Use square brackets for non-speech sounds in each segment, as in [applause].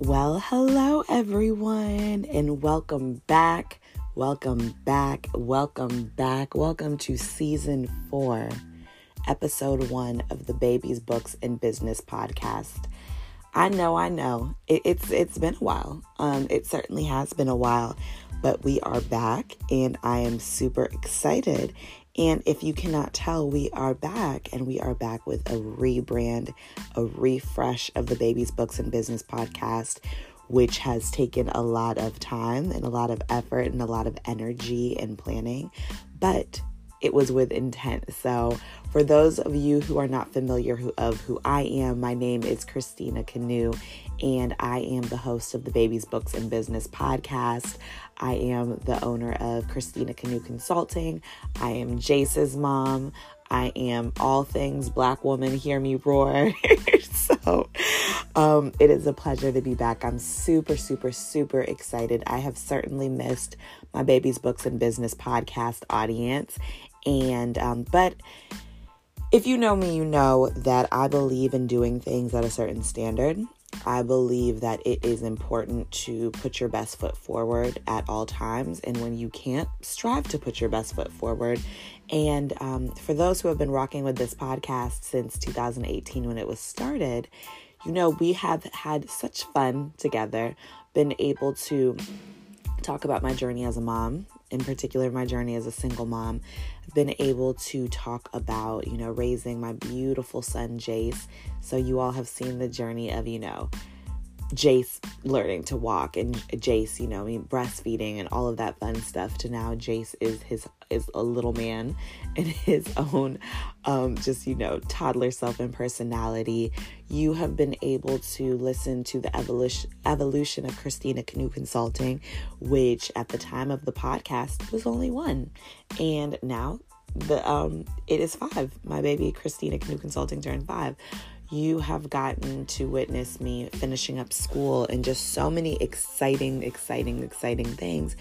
Well, hello everyone, and welcome back. Welcome back. Welcome back. Welcome to season four, episode one of the Babies, Books, and Business podcast. I know, I know, it, it's it's been a while. Um, it certainly has been a while, but we are back, and I am super excited. And if you cannot tell, we are back and we are back with a rebrand, a refresh of the Babies, Books, and Business podcast, which has taken a lot of time and a lot of effort and a lot of energy and planning. But it was with intent. So, for those of you who are not familiar who, of who I am, my name is Christina Kanu, and I am the host of the Babies, Books, and Business podcast. I am the owner of Christina Kanu Consulting. I am Jace's mom. I am all things black woman, hear me roar. [laughs] so um, it is a pleasure to be back. I'm super, super, super excited. I have certainly missed my baby's books and business podcast audience. And, um, but if you know me, you know that I believe in doing things at a certain standard. I believe that it is important to put your best foot forward at all times. And when you can't, strive to put your best foot forward. And um, for those who have been rocking with this podcast since 2018 when it was started, you know, we have had such fun together, been able to talk about my journey as a mom, in particular, my journey as a single mom. I've been able to talk about, you know, raising my beautiful son, Jace. So, you all have seen the journey of, you know, Jace learning to walk and Jace, you know, I mean, breastfeeding and all of that fun stuff to now Jace is his is a little man [laughs] in his own um just, you know, toddler self and personality. You have been able to listen to the evolution evolution of Christina Kanu Consulting, which at the time of the podcast was only one. And now the um it is five. My baby Christina Kanu Consulting turned five you have gotten to witness me finishing up school and just so many exciting, exciting, exciting things.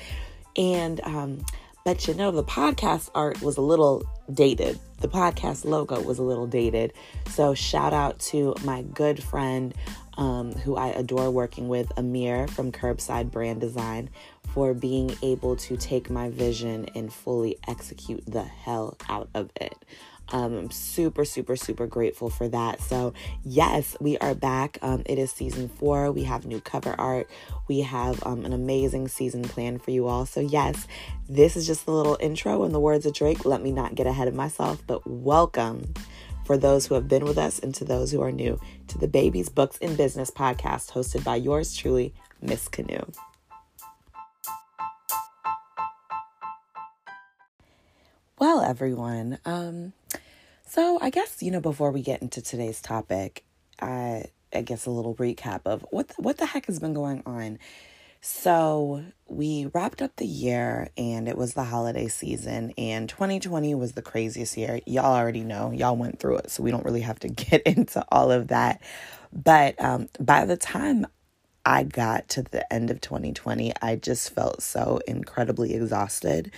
And, um, but you know, the podcast art was a little dated. The podcast logo was a little dated. So, shout out to my good friend um, who I adore working with, Amir from Curbside Brand Design, for being able to take my vision and fully execute the hell out of it. Um, I'm super, super, super grateful for that. So, yes, we are back. Um, it is season four. We have new cover art. We have um, an amazing season planned for you all. So, yes, this is just a little intro in the words of Drake. Let me not get ahead of myself, but welcome for those who have been with us and to those who are new to the Babies, Books, and Business podcast hosted by yours truly, Miss Kanu. Well, everyone, um, so I guess you know before we get into today's topic, I I guess a little recap of what the, what the heck has been going on. So we wrapped up the year and it was the holiday season and 2020 was the craziest year. Y'all already know. Y'all went through it, so we don't really have to [laughs] get into all of that. But um, by the time I got to the end of 2020, I just felt so incredibly exhausted.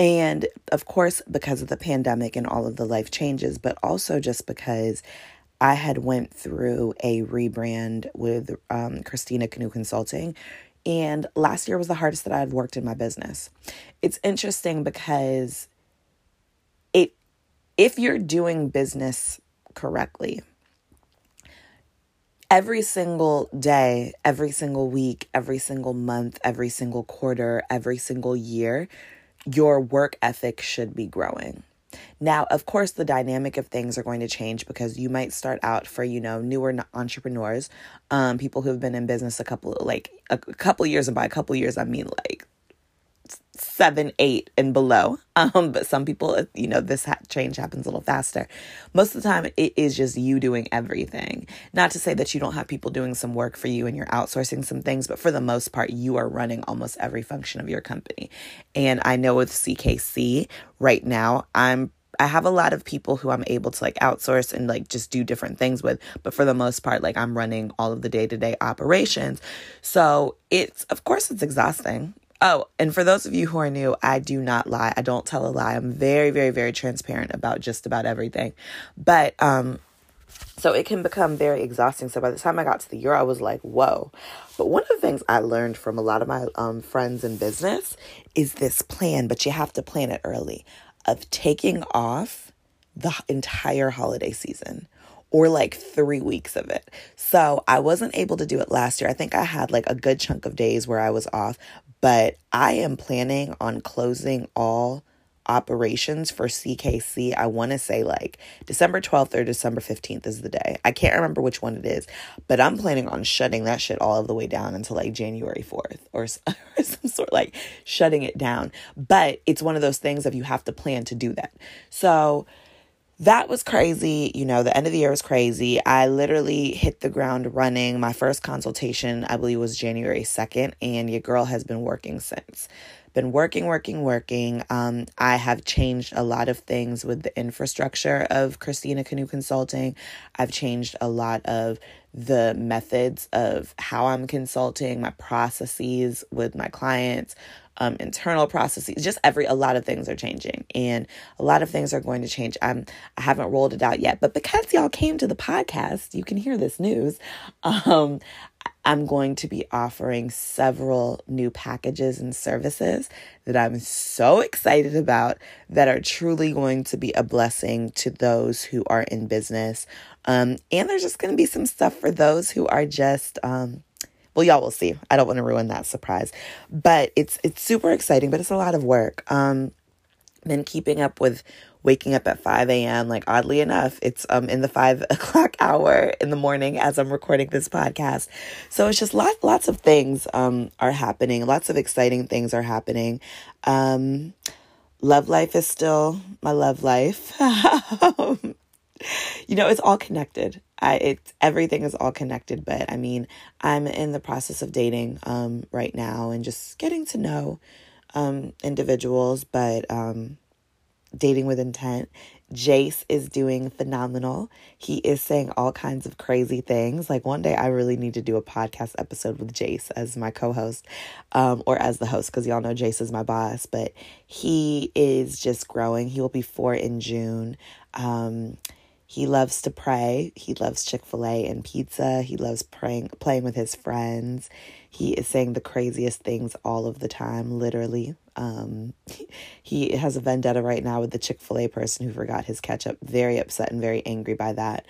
And of course, because of the pandemic and all of the life changes, but also just because I had went through a rebrand with um, Christina Kanu Consulting, and last year was the hardest that I had worked in my business. It's interesting because it if you're doing business correctly, every single day, every single week, every single month, every single quarter, every single year, your work ethic should be growing. Now, of course, the dynamic of things are going to change because you might start out for, you know, newer entrepreneurs, um, people who have been in business a couple, like a, couple years, and by a couple years, I mean like seven, eight, and below. [laughs] Um, but some people, you know, this ha- change happens a little faster. Most of the time, it is just you doing everything. Not to say that you don't have people doing some work for you and you're outsourcing some things, but for the most part, you are running almost every function of your company. And I know with CKC right now, I'm I have a lot of people who I'm able to like outsource and like just do different things with, but for the most part, like I'm running all of the day to day operations. So it's, of course, it's exhausting. Oh, and for those of you who are new, I do not lie. I don't tell a lie. I'm very, very, very transparent about just about everything. But um So it can become very exhausting. So by the time I got to the year, I was like, whoa. But one of the things I learned from a lot of my um, friends in business is this plan, but you have to plan it early of taking off the entire holiday season or like three weeks of it. So I wasn't able to do it last year. I think I had like a good chunk of days where I was off, but I am planning on closing all operations for CKC, I want to say like December 12th or December 15th is the day. I can't remember which one it is, but I'm planning on shutting that shit all the way down until like January 4th or, [laughs] or some sort like shutting it down. But it's one of those things of you have to plan to do that. So that was crazy. You know, the end of the year was crazy. I literally hit the ground running. My first consultation, I believe, was January 2nd, and your girl has been working since been working, working, working. Um, I have changed a lot of things with the infrastructure of Christina Kanu Consulting. I've changed a lot of the methods of how I'm consulting, my processes with my clients, um, internal processes, just every a lot of things are changing, and a lot of things are going to change. I'm I haven't rolled it out yet, but because y'all came to the podcast, you can hear this news. [laughs] Um, I'm going to be offering several new packages and services that I'm so excited about that are truly going to be a blessing to those who are in business. Um, and there's just going to be some stuff for those who are just, um, well, y'all will see. I don't want to ruin that surprise, but it's it's super exciting, but it's a lot of work. Um, been keeping up with waking up at 5 a.m. Like oddly enough, it's um in the five [laughs] o'clock hour in the morning as I'm recording this podcast. So it's just lots lots of things um are happening. Lots of exciting things are happening. Um love life is still my love life. [laughs] you know, it's all connected. I it's everything is all connected, but I mean, I'm in the process of dating um right now and just getting to know um individuals, but um Dating with Intent. Jace is doing phenomenal. He is saying all kinds of crazy things. Like one day, I really need to do a podcast episode with Jace as my co host um, or as the host because y'all know Jace is my boss. But he is just growing. He will be four in June. Um, he loves to pray. He loves Chick fil A and pizza. He loves praying, playing with his friends. He is saying the craziest things all of the time, literally. Um, [laughs] he has a vendetta right now with the Chick fil A person who forgot his ketchup. Very upset and very angry by that.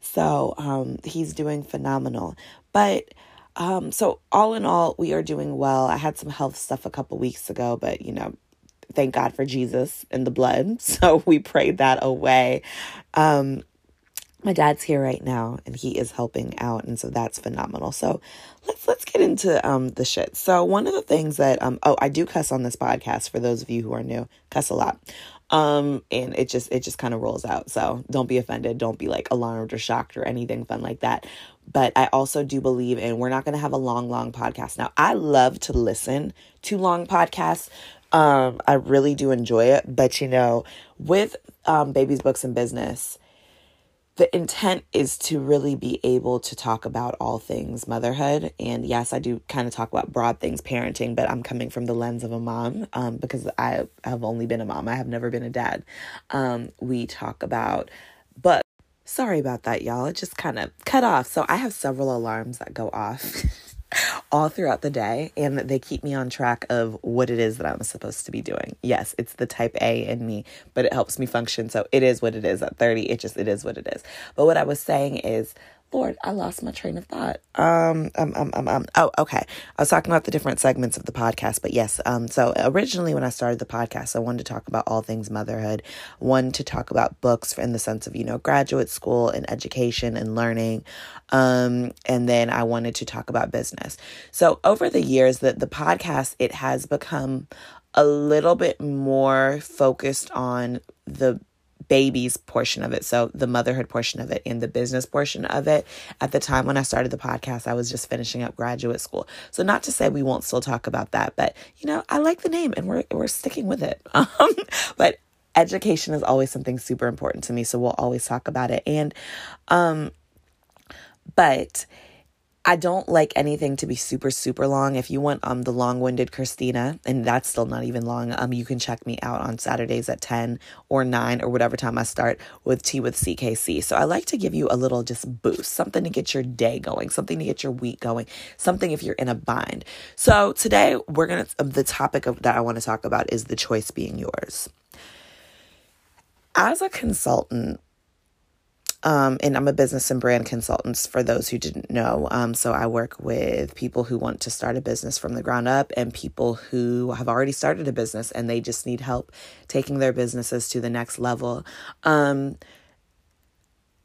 So um, he's doing phenomenal. But um, so all in all, we are doing well. I had some health stuff a couple weeks ago, but you know, thank God for Jesus and the blood. [laughs] So we prayed that away. Um, my dad's here right now and he is helping out and so that's phenomenal. So let's let's get into um the shit. So one of the things that um oh i do cuss on this podcast for those of you who are new cuss a lot. Um and it just it just kind of rolls out. So don't be offended. Don't be like alarmed or shocked or anything fun like that. But i also do believe and we're not going to have a long long podcast. Now i love to listen to long podcasts um, I really do enjoy it. But you know, with um, Babies, Books, and Business, the intent is to really be able to talk about all things motherhood. And yes, I do kind of talk about broad things, parenting, but I'm coming from the lens of a mom um, because I have only been a mom. I have never been a dad. Um, we talk about, but sorry about that, y'all. It just kind of cut off. So I have several alarms that go off. [laughs] all throughout the day and they keep me on track of what it is that I'm supposed to be doing. Yes, it's the type A in me, but it helps me function. So it is what it is at 30. It just, it is what it is. But what I was saying is Lord, I lost my train of thought. Um, um, um, um, um, oh, okay. I was talking about the different segments of the podcast, but yes. Um, so originally when I started the podcast, I wanted to talk about all things motherhood. One to talk about books in the sense of you know graduate school and education and learning. Um, and then I wanted to talk about business. So over the years, that the podcast it has become a little bit more focused on the babies portion of it. So the motherhood portion of it and the business portion of it. At the time when I started the podcast, I was just finishing up graduate school. So not to say we won't still talk about that, but you know, I like the name and we're we're sticking with it. [laughs] Um, but education is always something super important to me, so we'll always talk about it. And um but I don't like anything to be super super long. If you want um the long-winded Christina, and that's still not even long, um you can check me out on Saturdays at 10 or 9 or whatever time I start with Tea with CKC. So I like to give you a little just boost, something to get your day going, something to get your week going, something if you're in a bind. So today we're going to the topic of that I want to talk about is the choice being yours. As a consultant, um, and I'm a business and brand consultant for those who didn't know. Um, so I work with people who want to start a business from the ground up and people who have already started a business and they just need help taking their businesses to the next level. Um,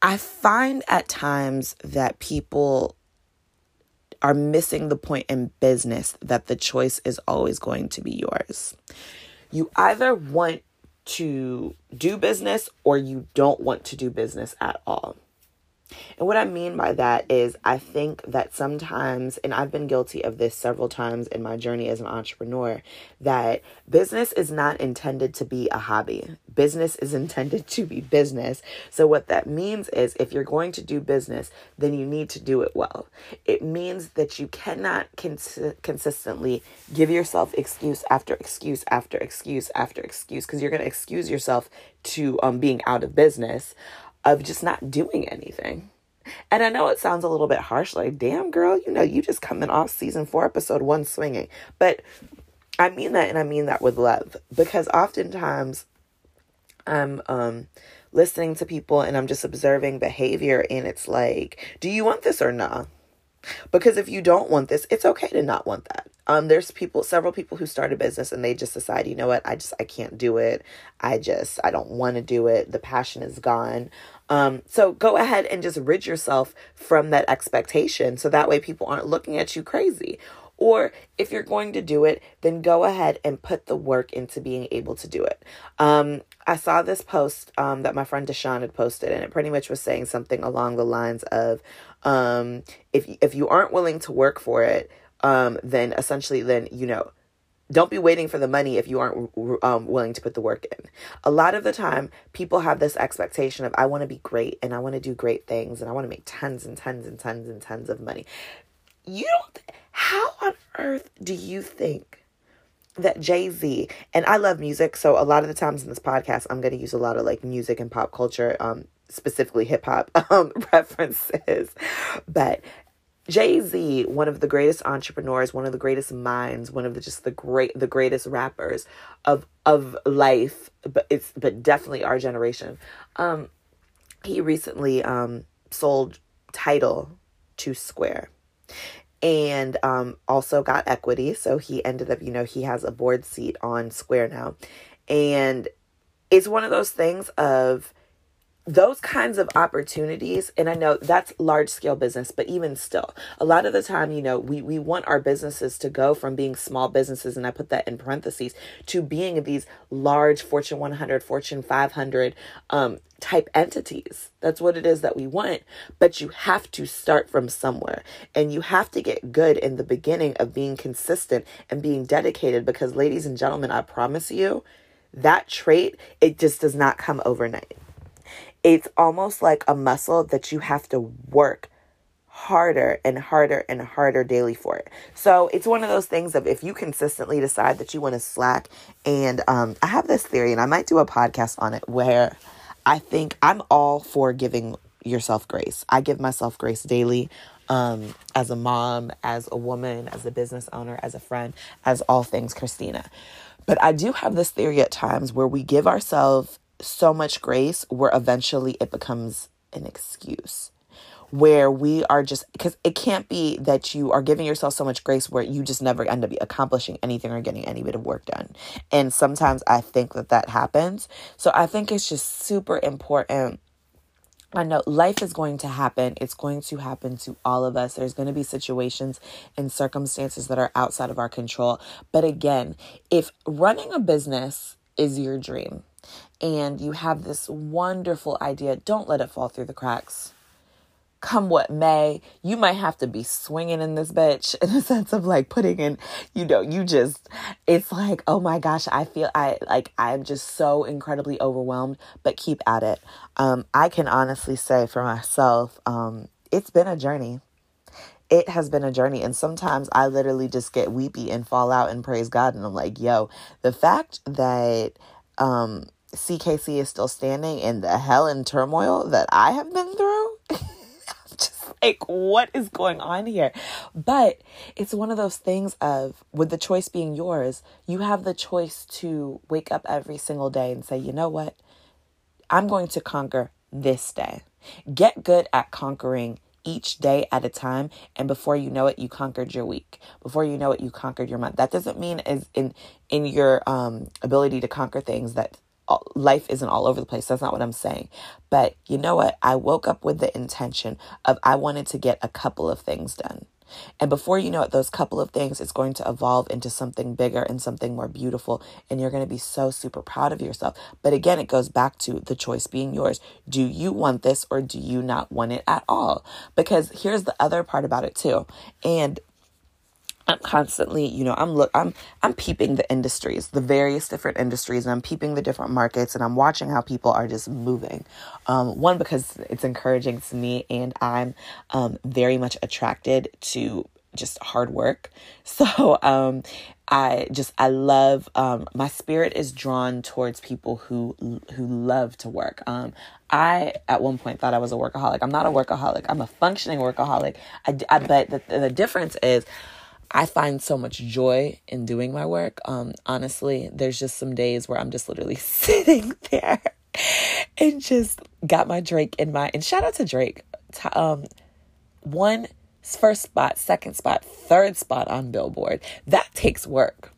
I find at times that people are missing the point in business that the choice is always going to be yours. You either want to do business or you don't want to do business at all. And what I mean by that is, I think that sometimes, and I've been guilty of this several times in my journey as an entrepreneur, that business is not intended to be a hobby. Business is [laughs] intended to be business. So, what that means is, if you're going to do business, then you need to do it well. It means that you cannot cons- consistently give yourself excuse after excuse after excuse after excuse, because you're going to excuse yourself to um, being out of business of just not doing anything. And I know it sounds a little bit harsh, like, damn, girl, you know, you just coming off season four, episode one swinging. But I mean that, and I mean that with love, because oftentimes I'm um, listening to people and I'm just observing behavior, and it's like, do you want this or not? Because if you don't want this, it's okay to not want that. Um, there's people, several people who start a business and they just decide, you know what, I just, I can't do it. I just, I don't want to do it. The passion is gone. Um, so go ahead and just rid yourself from that expectation so that way people aren't looking at you crazy. Or if you're going to do it, then go ahead and put the work into being able to do it. Um, I saw this post um, that my friend Deshawn had posted, and it pretty much was saying something along the lines of, um, if if you aren't willing to work for it, um, then essentially, then you know, don't be waiting for the money if you aren't um, willing to put the work in. A lot of the time, people have this expectation of I want to be great and I want to do great things and I want to make tons and tons and tons and tons of money. You don't. How on earth do you think? that Jay Z and I love music, so a lot of the times in this podcast, I'm going to use a lot of like music and pop culture, um, specifically hip hop [laughs] um, [laughs] references. But Jay Z, one of the greatest entrepreneurs, one of the greatest minds, one of the just the great the greatest rappers of of life, but it's but definitely our generation. Um, he recently um sold Tidal to Square and um, also got equity. So he ended up, you know, he has a board seat on Square now. And it's one of those things of those kinds of opportunities and i know that's large scale business but even still a lot of the time you know we we want our businesses to go from being small businesses and i put that in parentheses to being these large fortune 100 fortune 500 um type entities. That's what it is that we want but you have to start from somewhere and you have to get good in the beginning of being consistent and being dedicated because ladies and gentlemen i promise you that trait it just does not come overnight it's almost like a muscle that you have to work harder and harder and harder daily for it. So it's one of those things of if you consistently decide that you want to slack, and um, I have this theory, and I might do a podcast on it where I think I'm all for giving yourself grace. I give myself grace daily. Um, as a mom, as a woman, as a business owner, as a friend, as all things Christina. But I do have this theory at times where we give ourselves so much grace where eventually it becomes an excuse where we are just because it can't be that you are giving yourself so much grace where you just never end up accomplishing anything or getting any bit of work done. And sometimes I think that that happens. So I think it's just super important. I know life is going to happen. It's going to happen to all of us. There's going to be situations and circumstances that are outside of our control. But again, if running a business is your dream, and you have this wonderful idea, don't let it fall through the cracks. Come what may, you might have to be swinging in this bitch [laughs] in the sense of like putting in, you know, you just, it's like, oh my gosh, I feel I like I'm just so incredibly overwhelmed, but keep at it. Um, I can honestly say for myself, um, it's been a journey it has been a journey. And sometimes I literally just get weepy and fall out and praise God. And I'm like, yo, the fact that um, CKC is still standing in the hell and turmoil that I have been through. [laughs] just like, what is going on here? But it's one of those things of, with the choice being yours, you have the choice to wake up every single day and say, you know what? I'm going to conquer this day. Get good at conquering each day at a time and before you know it you conquered your week before you know it you conquered your month that doesn't mean as in in your um ability to conquer things that life isn't all over the place. That's not what I'm saying. But you know what? I woke up with the intention of I wanted to get a couple of things done. And before you know it, those couple of things is going to evolve into something bigger and something more beautiful. And you're going to be so super proud of yourself. But again, it goes back to the choice being yours. Do you want this or do you not want it at all? Because here's the other part about it too. And I'm constantly, you know, I'm look I'm I'm peeping the industries, the various different industries, and I'm peeping the different markets and I'm watching how people are just moving. Um, one because it's encouraging to me and I'm um, very much attracted to just hard work. [laughs] So um I just I love um my spirit is drawn towards people who who love to work. Um I at one point thought I was a workaholic. I'm not a workaholic. I'm a functioning workaholic. I, I but the, the difference is I find so much joy in doing my work. Um, honestly, there's just some days where I'm just literally [laughs] sitting there and just got my Drake in my and shout out to Drake. Um, one first spot, second spot, third spot on Billboard. That takes work.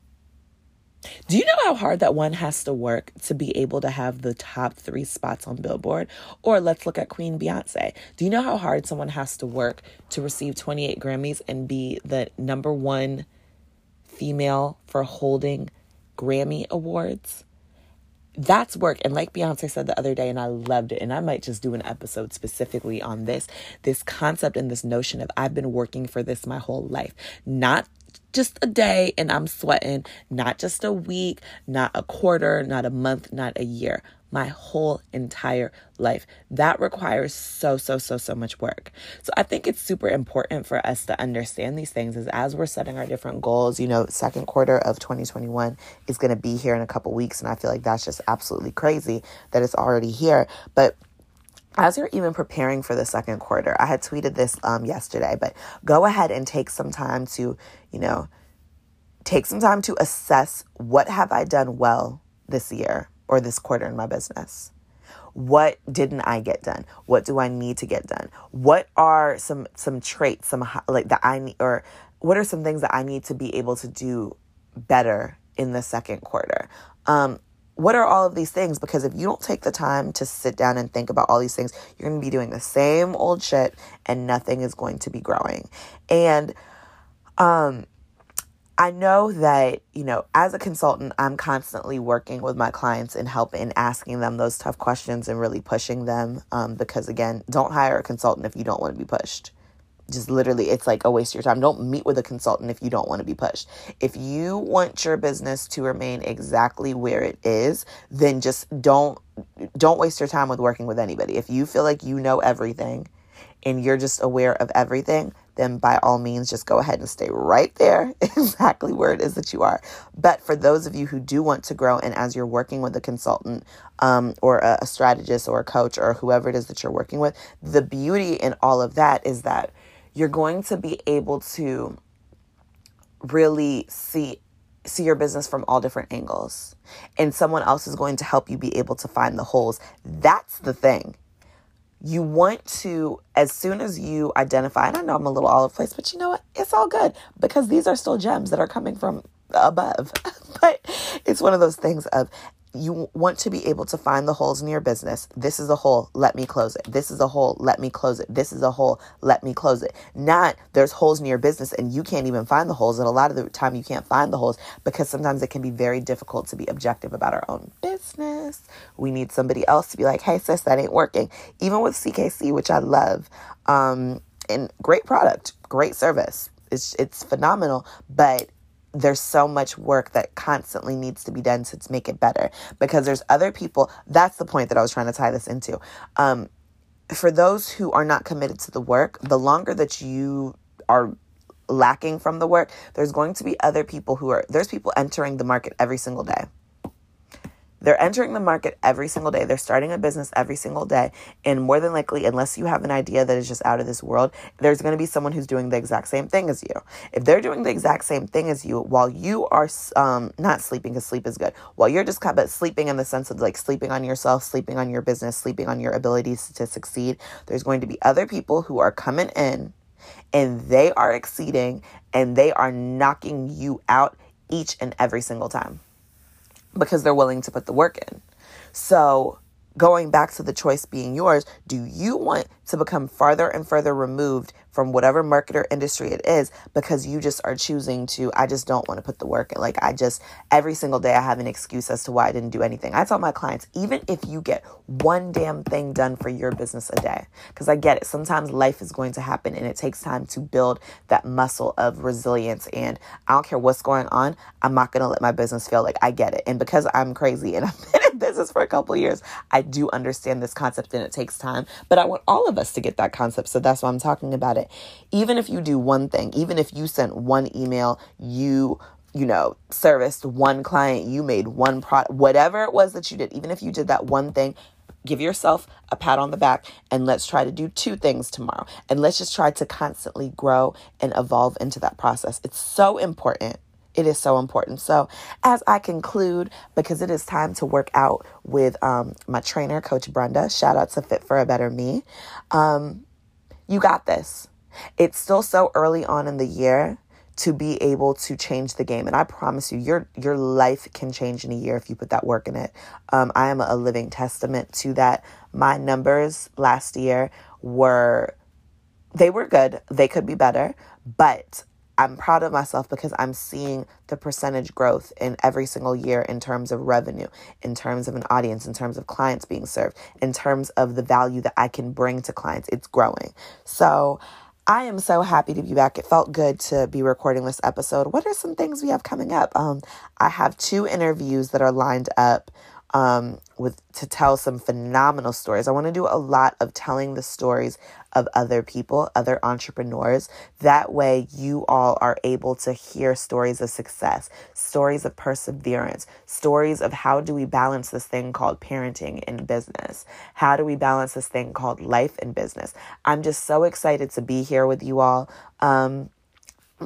Do you know how hard that one has to work to be able to have the top three spots on Billboard? Or let's look at Queen Beyonce. Do you know how hard someone has to work to receive 28 Grammys and be the number one female for holding Grammy Awards? That's work. And like Beyonce said the other day, and I loved it, and I might just do an episode specifically on this this concept and this notion of I've been working for this my whole life. Not just a day and I'm sweating, not just a week, not a quarter, not a month, not a year, my whole entire life. That requires so, so, so, so much work. So I think it's super important for us to understand these things is as we're setting our different goals, you know, second quarter of 2021 is going to be here in a couple weeks. And I feel like that's just absolutely crazy that it's already here. But as you're even preparing for the second quarter, I had tweeted this um, yesterday, but go ahead and take some time to, you know, take some time to assess what have I done well this year or this quarter in my business. What didn't I get done? What do I need to get done? What are some some traits, some like that I need, or what are some things that I need to be able to do better in the second quarter? Um, what are all of these things? Because if you don't take the time to sit down and think about all these things, you're going to be doing the same old shit and nothing is going to be growing. And um, I know that, you know, as a consultant, I'm constantly working with my clients and helping asking them those tough questions and really pushing them. Um, because again, don't hire a consultant if you don't want to be pushed just literally it's like a waste of your time. Don't meet with a consultant if you don't want to be pushed. If you want your business to remain exactly where it is then just don't don't waste your time with working with anybody. If you feel like you know everything and you're just aware of everything then by all means just go ahead and stay right there [laughs] exactly where it is that you are. But for those of you who do want to grow and as you're working with a consultant um, or a, a strategist or a coach or whoever it is that you're working with the beauty in all of that is that you're going to be able to really see see your business from all different angles. And someone else is going to help you be able to find the holes. That's the thing. You want to as soon as you identify and i know i'm a little all over the place but you know what? It's all good because these are still gems that are coming from above. [laughs] But it's one of those things of you want to be able to find the holes in your business. This is a hole, let me close it. This is a hole, let me close it. This is a hole, let me close it. Not there's holes in your business and you can't even find the holes. And a lot of the time you can't find the holes because sometimes it can be very difficult to be objective about our own business. We need somebody else to be like, hey, sis, that ain't working. Even with CKC, which I love, um, and great product, great service. It's, it's phenomenal, but there's so much work that constantly needs to be done to make it better because there's other people that's the point that i was trying to tie this into um, for those who are not committed to the work the longer that you are lacking from the work, there's going to be other people who are, there's people entering the market every single day. They're entering the market every single day. They're starting a business every single day. And more than likely, unless you have an idea that is just out of this world, there's going to be someone who's doing the exact same thing as you. If they're doing the exact same thing as you while you are um, not sleeping, because sleep is good, while you're just kind of sleeping in the sense of like sleeping on yourself, sleeping on your business, sleeping on your abilities to succeed, there's going to be other people who are coming in and they are exceeding and they are knocking you out each and every single time because they're willing to put the work in. So, going back to the choice being yours, do you want to become farther and further removed from whatever market or industry it is because you just are choosing to i just don't want to put the work in. Like i just every single day i have an excuse as to why i didn't do anything. I tell my clients even if you get one damn thing done for your business a day because i get it sometimes life is going to happen and it takes time to build that muscle of resilience and i don't care what's going on i'm not going to let my business fail like i get it. And because i'm crazy and [laughs] i've been in business for a couple years i do understand this concept and it takes time but i want all of us to get that concept. So that's why i'm talking about it it. Even if you do one thing, even if you sent one email, you you know, serviced one client, you made one product, whatever it was that you did, even if you did that one thing, give yourself a pat on the back and let's try to do two things tomorrow. And let's just try to constantly grow and evolve into that process. It's so important. It is so important. So, as I conclude, because it is time to work out with um, my trainer, Coach Brenda, shout out to Fit for a Better Me. Um, you got this. It's still so early on in the year to be able to change the game and i promise you your your life can change in a year if you put that work in it um, i am a living testament to that my numbers last year were they were good they could be better but I'm proud of myself because I'm seeing the percentage growth in every single year in terms of revenue, in terms of an audience, in terms of clients being served, in terms of the value that I can bring to clients. It's growing. So, I am so happy to be back. It felt good to be recording this episode. What are some things we have coming up? Um, I have two interviews that are lined up um, with to tell some phenomenal stories. I want to do a lot of telling the stories of other people, other entrepreneurs. That way, you all are able to hear stories of success, stories of perseverance, stories of how do we balance this thing called parenting in business? How do we balance this thing called life in business? I'm just so excited to be here with you all. Um,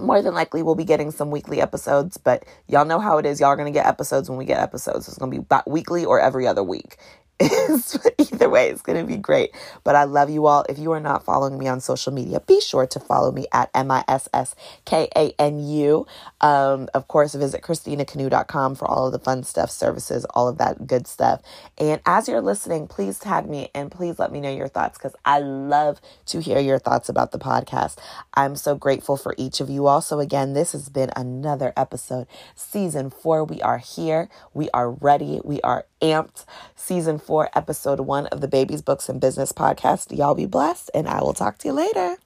more than likely we'll be getting some weekly episodes, but y'all know how it is. Y'all are going to get episodes when we get episodes. It's going to be weekly or every other week. [laughs] Either way, it's going to be great. But I love you all. If you are not following me on social media, be sure to follow me at M I S S K A N U. Um, of course, visit ChristinaKanu.com for all of the fun stuff, services, all of that good stuff. And as you're listening, please tag me and please let me know your thoughts because I love to hear your thoughts about the podcast. I'm so grateful for each of you all. So, again, this has been another episode, season four. We are here, we are ready, we are amped. Season four, episode one of the Babies, Books, and Business podcast. Y'all be blessed, and I will talk to you later.